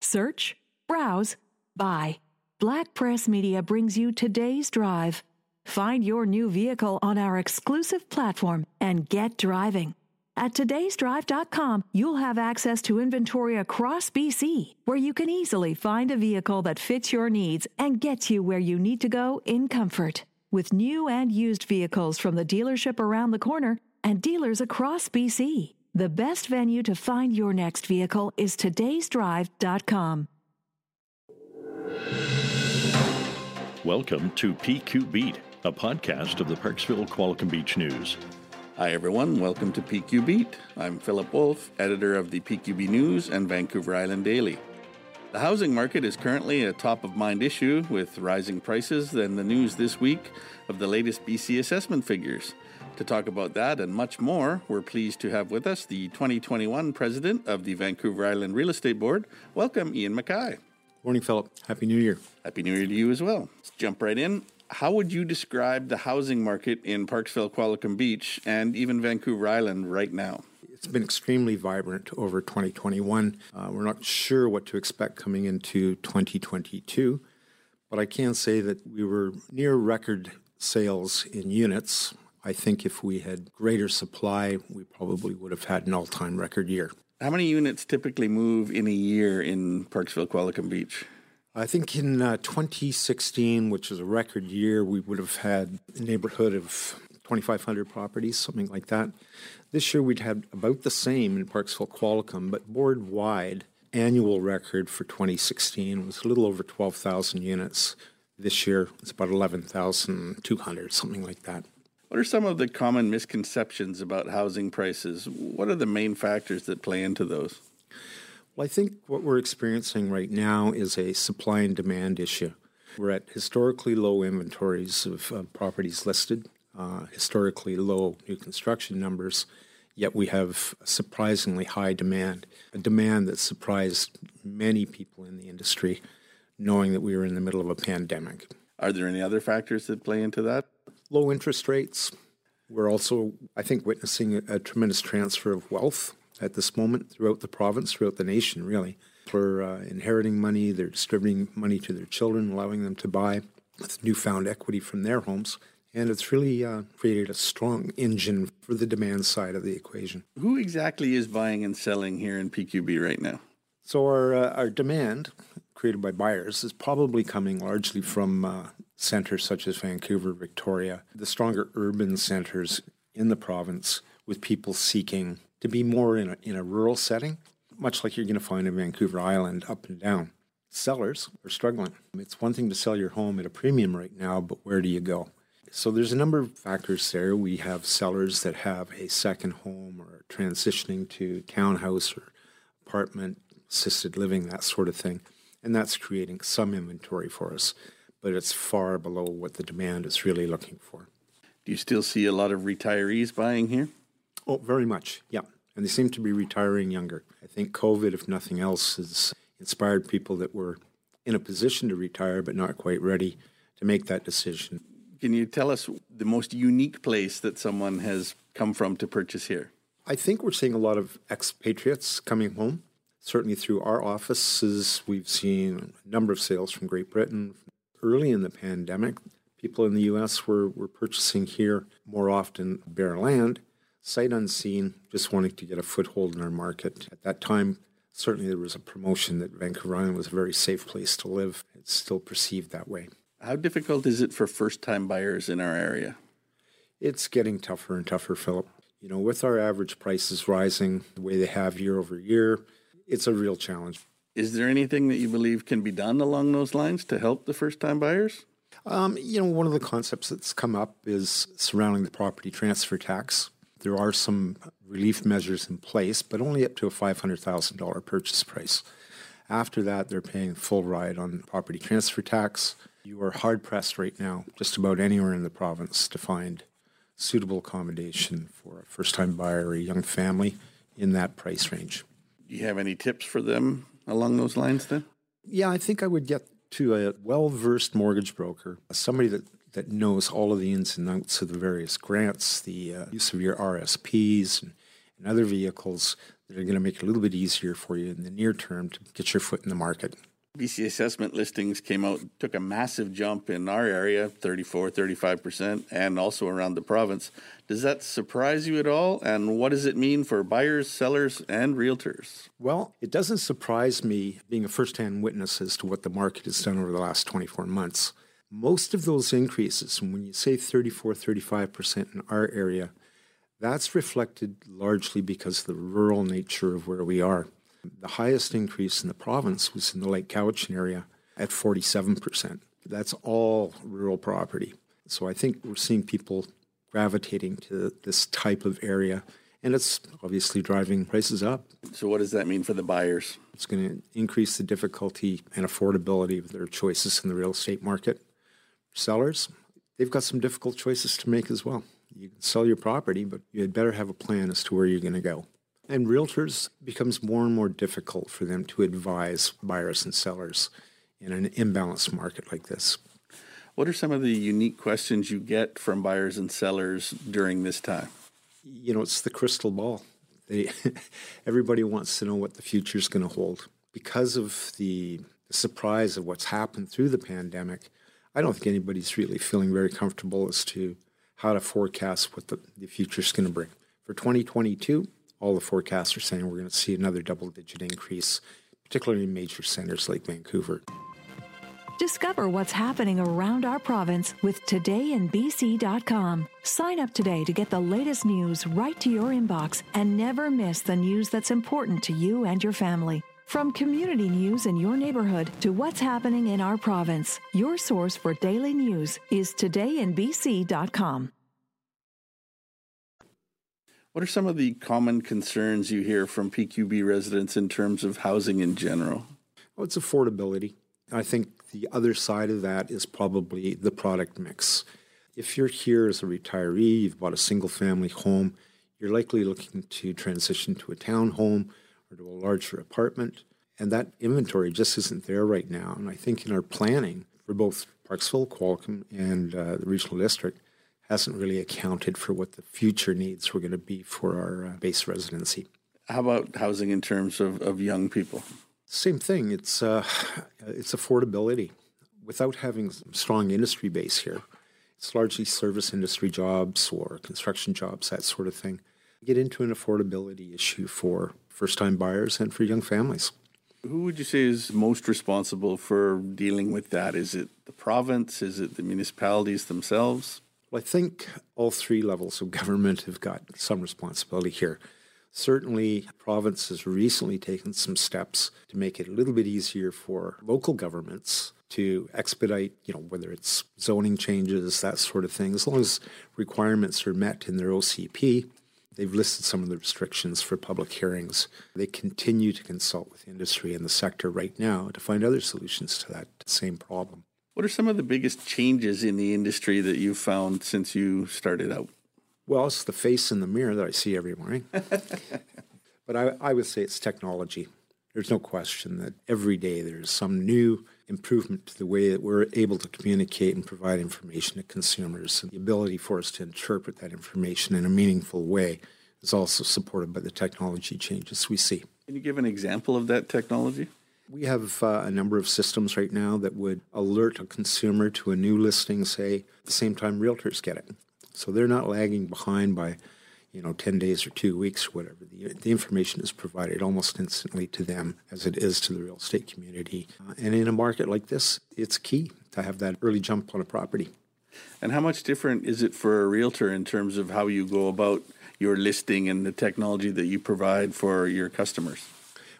Search, browse, buy. Black Press Media brings you today's drive. Find your new vehicle on our exclusive platform and get driving. At today'sdrive.com, you'll have access to inventory across BC, where you can easily find a vehicle that fits your needs and gets you where you need to go in comfort. With new and used vehicles from the dealership around the corner and dealers across BC, the best venue to find your next vehicle is today'sdrive.com. Welcome to PQ Beat, a podcast of the Parksville Qualicum Beach News. Hi, everyone. Welcome to PQ Beat. I'm Philip Wolf, editor of the PQB News and Vancouver Island Daily. The housing market is currently a top of mind issue with rising prices and the news this week of the latest BC assessment figures. To talk about that and much more, we're pleased to have with us the 2021 president of the Vancouver Island Real Estate Board. Welcome, Ian Mackay. Morning, Philip. Happy New Year. Happy New Year to you as well. Let's jump right in. How would you describe the housing market in Parksville, Qualicum Beach, and even Vancouver Island right now? It's been extremely vibrant over 2021. Uh, we're not sure what to expect coming into 2022, but I can say that we were near record sales in units. I think if we had greater supply, we probably would have had an all time record year. How many units typically move in a year in Parksville, Qualicum Beach? I think in uh, 2016, which was a record year, we would have had a neighborhood of 2,500 properties, something like that. This year we'd had about the same in Parksville, Qualicum, but board wide, annual record for 2016 was a little over 12,000 units. This year it's about 11,200, something like that. What are some of the common misconceptions about housing prices? What are the main factors that play into those? Well, I think what we're experiencing right now is a supply and demand issue. We're at historically low inventories of uh, properties listed, uh, historically low new construction numbers, yet we have surprisingly high demand, a demand that surprised many people in the industry, knowing that we were in the middle of a pandemic. Are there any other factors that play into that? Low interest rates. We're also, I think, witnessing a, a tremendous transfer of wealth at this moment throughout the province, throughout the nation, really. For uh, inheriting money, they're distributing money to their children, allowing them to buy with newfound equity from their homes. And it's really uh, created a strong engine for the demand side of the equation. Who exactly is buying and selling here in PQB right now? So, our, uh, our demand created by buyers is probably coming largely from uh, centers such as Vancouver, Victoria, the stronger urban centers in the province, with people seeking to be more in a, in a rural setting, much like you're going to find in Vancouver Island up and down. Sellers are struggling. It's one thing to sell your home at a premium right now, but where do you go? So there's a number of factors there. We have sellers that have a second home or transitioning to townhouse or apartment, assisted living, that sort of thing. And that's creating some inventory for us, but it's far below what the demand is really looking for. Do you still see a lot of retirees buying here? Oh, very much. Yeah. And they seem to be retiring younger. I think COVID, if nothing else, has inspired people that were in a position to retire but not quite ready to make that decision. Can you tell us the most unique place that someone has come from to purchase here? I think we're seeing a lot of expatriates coming home. Certainly through our offices, we've seen a number of sales from Great Britain. Early in the pandemic, people in the US were, were purchasing here more often bare land sight unseen, just wanting to get a foothold in our market. At that time, certainly there was a promotion that Vancouver Island was a very safe place to live. It's still perceived that way. How difficult is it for first time buyers in our area? It's getting tougher and tougher, Philip. You know, with our average prices rising the way they have year over year, it's a real challenge. Is there anything that you believe can be done along those lines to help the first time buyers? Um, you know, one of the concepts that's come up is surrounding the property transfer tax. There are some relief measures in place, but only up to a $500,000 purchase price. After that, they're paying full ride on property transfer tax. You are hard pressed right now, just about anywhere in the province, to find suitable accommodation for a first time buyer or a young family in that price range. Do you have any tips for them along those lines then? Yeah, I think I would get to a well versed mortgage broker, somebody that that knows all of the ins and outs of the various grants, the uh, use of your RSPs and, and other vehicles that are going to make it a little bit easier for you in the near term to get your foot in the market. BC assessment listings came out, took a massive jump in our area, 34, 35%, and also around the province. Does that surprise you at all? And what does it mean for buyers, sellers, and realtors? Well, it doesn't surprise me being a first hand witness as to what the market has done over the last 24 months. Most of those increases, when you say 34, 35% in our area, that's reflected largely because of the rural nature of where we are. The highest increase in the province was in the Lake Cowichan area at 47%. That's all rural property. So I think we're seeing people gravitating to this type of area, and it's obviously driving prices up. So, what does that mean for the buyers? It's going to increase the difficulty and affordability of their choices in the real estate market. Sellers, they've got some difficult choices to make as well. You can sell your property, but you had better have a plan as to where you're going to go. And realtors becomes more and more difficult for them to advise buyers and sellers in an imbalanced market like this. What are some of the unique questions you get from buyers and sellers during this time? You know, it's the crystal ball. They, everybody wants to know what the future is going to hold. Because of the, the surprise of what's happened through the pandemic, I don't think anybody's really feeling very comfortable as to how to forecast what the, the future is going to bring. For 2022, all the forecasts are saying we're going to see another double digit increase, particularly in major centers like Vancouver. Discover what's happening around our province with todayinbc.com. Sign up today to get the latest news right to your inbox and never miss the news that's important to you and your family. From community news in your neighborhood to what's happening in our province, your source for daily news is todayinbc.com. What are some of the common concerns you hear from PQB residents in terms of housing in general? Well, it's affordability. I think the other side of that is probably the product mix. If you're here as a retiree, you've bought a single family home, you're likely looking to transition to a townhome or to a larger apartment. And that inventory just isn't there right now. And I think in our planning for both Parksville, Qualicum, and uh, the regional district, hasn't really accounted for what the future needs were going to be for our uh, base residency. How about housing in terms of, of young people? Same thing. It's uh, it's affordability. Without having a strong industry base here, it's largely service industry jobs or construction jobs, that sort of thing. Get into an affordability issue for first-time buyers and for young families. Who would you say is most responsible for dealing with that? Is it the province? Is it the municipalities themselves? Well, I think all three levels of government have got some responsibility here. Certainly, province has recently taken some steps to make it a little bit easier for local governments to expedite, you know, whether it's zoning changes, that sort of thing. As long as requirements are met in their OCP, they've listed some of the restrictions for public hearings. They continue to consult with industry and the sector right now to find other solutions to that same problem. What are some of the biggest changes in the industry that you've found since you started out? Well, it's the face in the mirror that I see every morning. but I, I would say it's technology. There's no question that every day there's some new improvement to the way that we're able to communicate and provide information to consumers. And the ability for us to interpret that information in a meaningful way is also supported by the technology changes we see. Can you give an example of that technology? We have uh, a number of systems right now that would alert a consumer to a new listing, say, at the same time realtors get it. So they're not lagging behind by, you know, 10 days or two weeks or whatever. The, the information is provided almost instantly to them as it is to the real estate community. Uh, and in a market like this, it's key to have that early jump on a property. And how much different is it for a realtor in terms of how you go about your listing and the technology that you provide for your customers?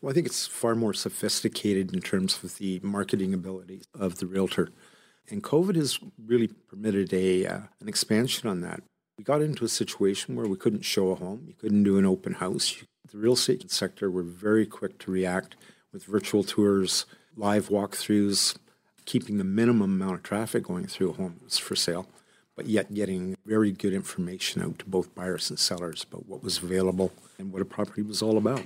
Well, I think it's far more sophisticated in terms of the marketing abilities of the realtor. And COVID has really permitted a uh, an expansion on that. We got into a situation where we couldn't show a home, you couldn't do an open house. The real estate sector were very quick to react with virtual tours, live walkthroughs, keeping the minimum amount of traffic going through a home for sale, but yet getting very good information out to both buyers and sellers about what was available and what a property was all about.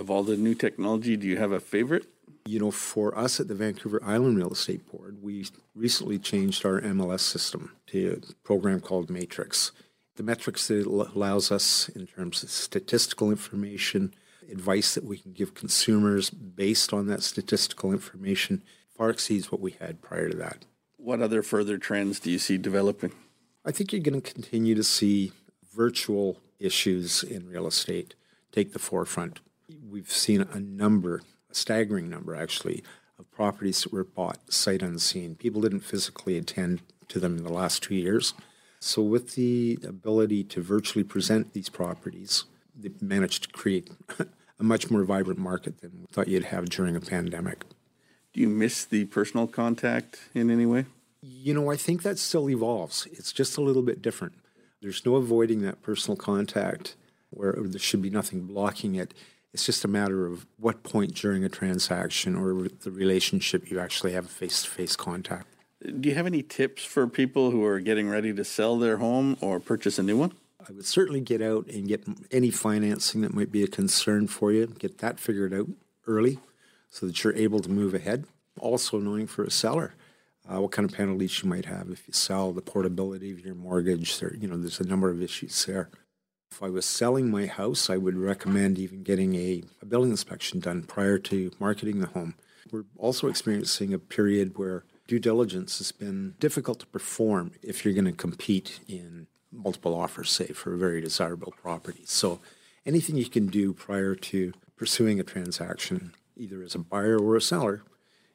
Of all the new technology, do you have a favorite? You know, for us at the Vancouver Island Real Estate Board, we recently changed our MLS system to a program called Matrix. The metrics that it allows us in terms of statistical information, advice that we can give consumers based on that statistical information far exceeds what we had prior to that. What other further trends do you see developing? I think you're going to continue to see virtual issues in real estate take the forefront. We've seen a number, a staggering number actually, of properties that were bought sight unseen. People didn't physically attend to them in the last two years. So, with the ability to virtually present these properties, they managed to create a much more vibrant market than we thought you'd have during a pandemic. Do you miss the personal contact in any way? You know, I think that still evolves. It's just a little bit different. There's no avoiding that personal contact where there should be nothing blocking it. It's just a matter of what point during a transaction or the relationship you actually have face to face contact. Do you have any tips for people who are getting ready to sell their home or purchase a new one? I would certainly get out and get any financing that might be a concern for you, get that figured out early so that you're able to move ahead. Also, knowing for a seller uh, what kind of penalties you might have if you sell, the portability of your mortgage. There, you know, there's a number of issues there. If I was selling my house, I would recommend even getting a, a building inspection done prior to marketing the home. We're also experiencing a period where due diligence has been difficult to perform if you're going to compete in multiple offers, say, for a very desirable property. So anything you can do prior to pursuing a transaction, either as a buyer or a seller,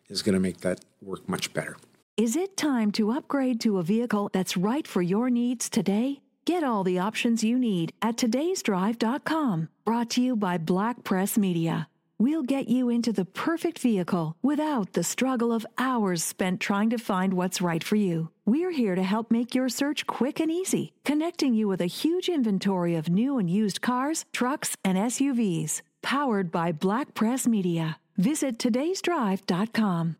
is going to make that work much better. Is it time to upgrade to a vehicle that's right for your needs today? Get all the options you need at today'sdrive.com. Brought to you by Black Press Media. We'll get you into the perfect vehicle without the struggle of hours spent trying to find what's right for you. We're here to help make your search quick and easy, connecting you with a huge inventory of new and used cars, trucks, and SUVs. Powered by Black Press Media. Visit today'sdrive.com.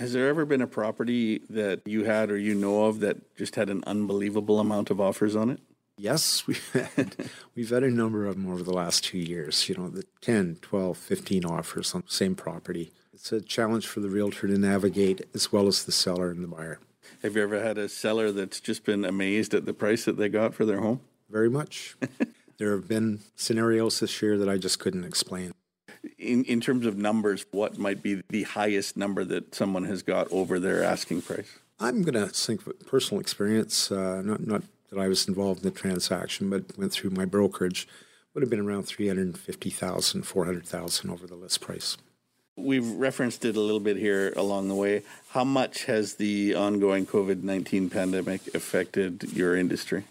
Has there ever been a property that you had or you know of that just had an unbelievable amount of offers on it? Yes, we've had, we've had a number of them over the last two years, you know, the 10, 12, 15 offers on the same property. It's a challenge for the realtor to navigate as well as the seller and the buyer. Have you ever had a seller that's just been amazed at the price that they got for their home? Very much. there have been scenarios this year that I just couldn't explain. In, in terms of numbers, what might be the highest number that someone has got over their asking price? I'm going to think of personal experience, uh, not, not that I was involved in the transaction, but went through my brokerage, would have been around 350,000, 400,000 over the list price. We've referenced it a little bit here along the way. How much has the ongoing COVID 19 pandemic affected your industry?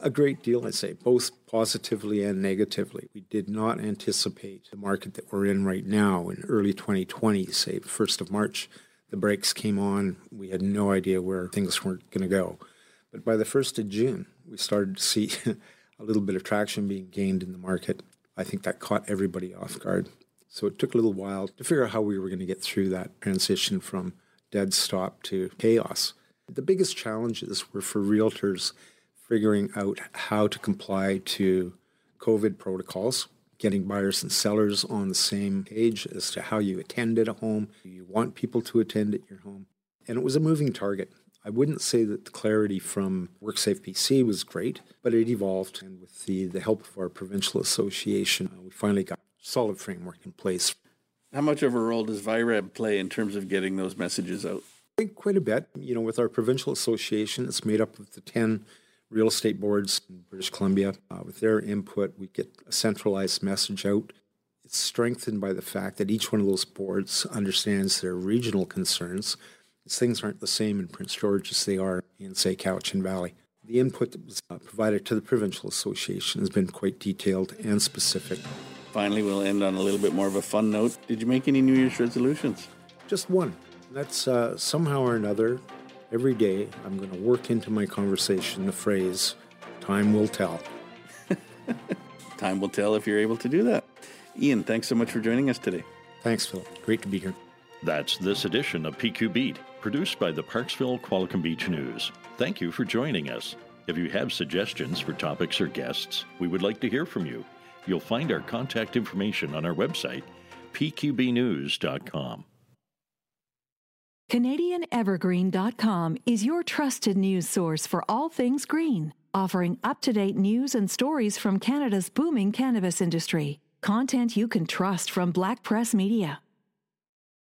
A great deal, I'd say, both positively and negatively. We did not anticipate the market that we're in right now in early 2020, say 1st of March. The brakes came on. We had no idea where things were going to go. But by the 1st of June, we started to see a little bit of traction being gained in the market. I think that caught everybody off guard. So it took a little while to figure out how we were going to get through that transition from dead stop to chaos. The biggest challenges were for realtors figuring out how to comply to COVID protocols, getting buyers and sellers on the same page as to how you attend at a home, you want people to attend at your home. And it was a moving target. I wouldn't say that the clarity from WorkSafe BC was great, but it evolved. And with the, the help of our provincial association, uh, we finally got a solid framework in place. How much of a role does VIREB play in terms of getting those messages out? I think Quite a bit. You know, with our provincial association, it's made up of the 10 real estate boards in British Columbia. Uh, with their input, we get a centralized message out. It's strengthened by the fact that each one of those boards understands their regional concerns things aren't the same in Prince George as they are in, say, Cowichan Valley. The input that was uh, provided to the Provincial Association has been quite detailed and specific. Finally, we'll end on a little bit more of a fun note. Did you make any New Year's resolutions? Just one. That's uh, somehow or another, every day, I'm going to work into my conversation the phrase, time will tell. time will tell if you're able to do that. Ian, thanks so much for joining us today. Thanks, Phil. Great to be here. That's this edition of PQ Beat produced by the Parksville Qualicum Beach News. Thank you for joining us. If you have suggestions for topics or guests, we would like to hear from you. You'll find our contact information on our website, pqbnews.com. CanadianEvergreen.com is your trusted news source for all things green. offering up to date news and stories from Canada's booming cannabis industry. Content you can trust from Black Press Media.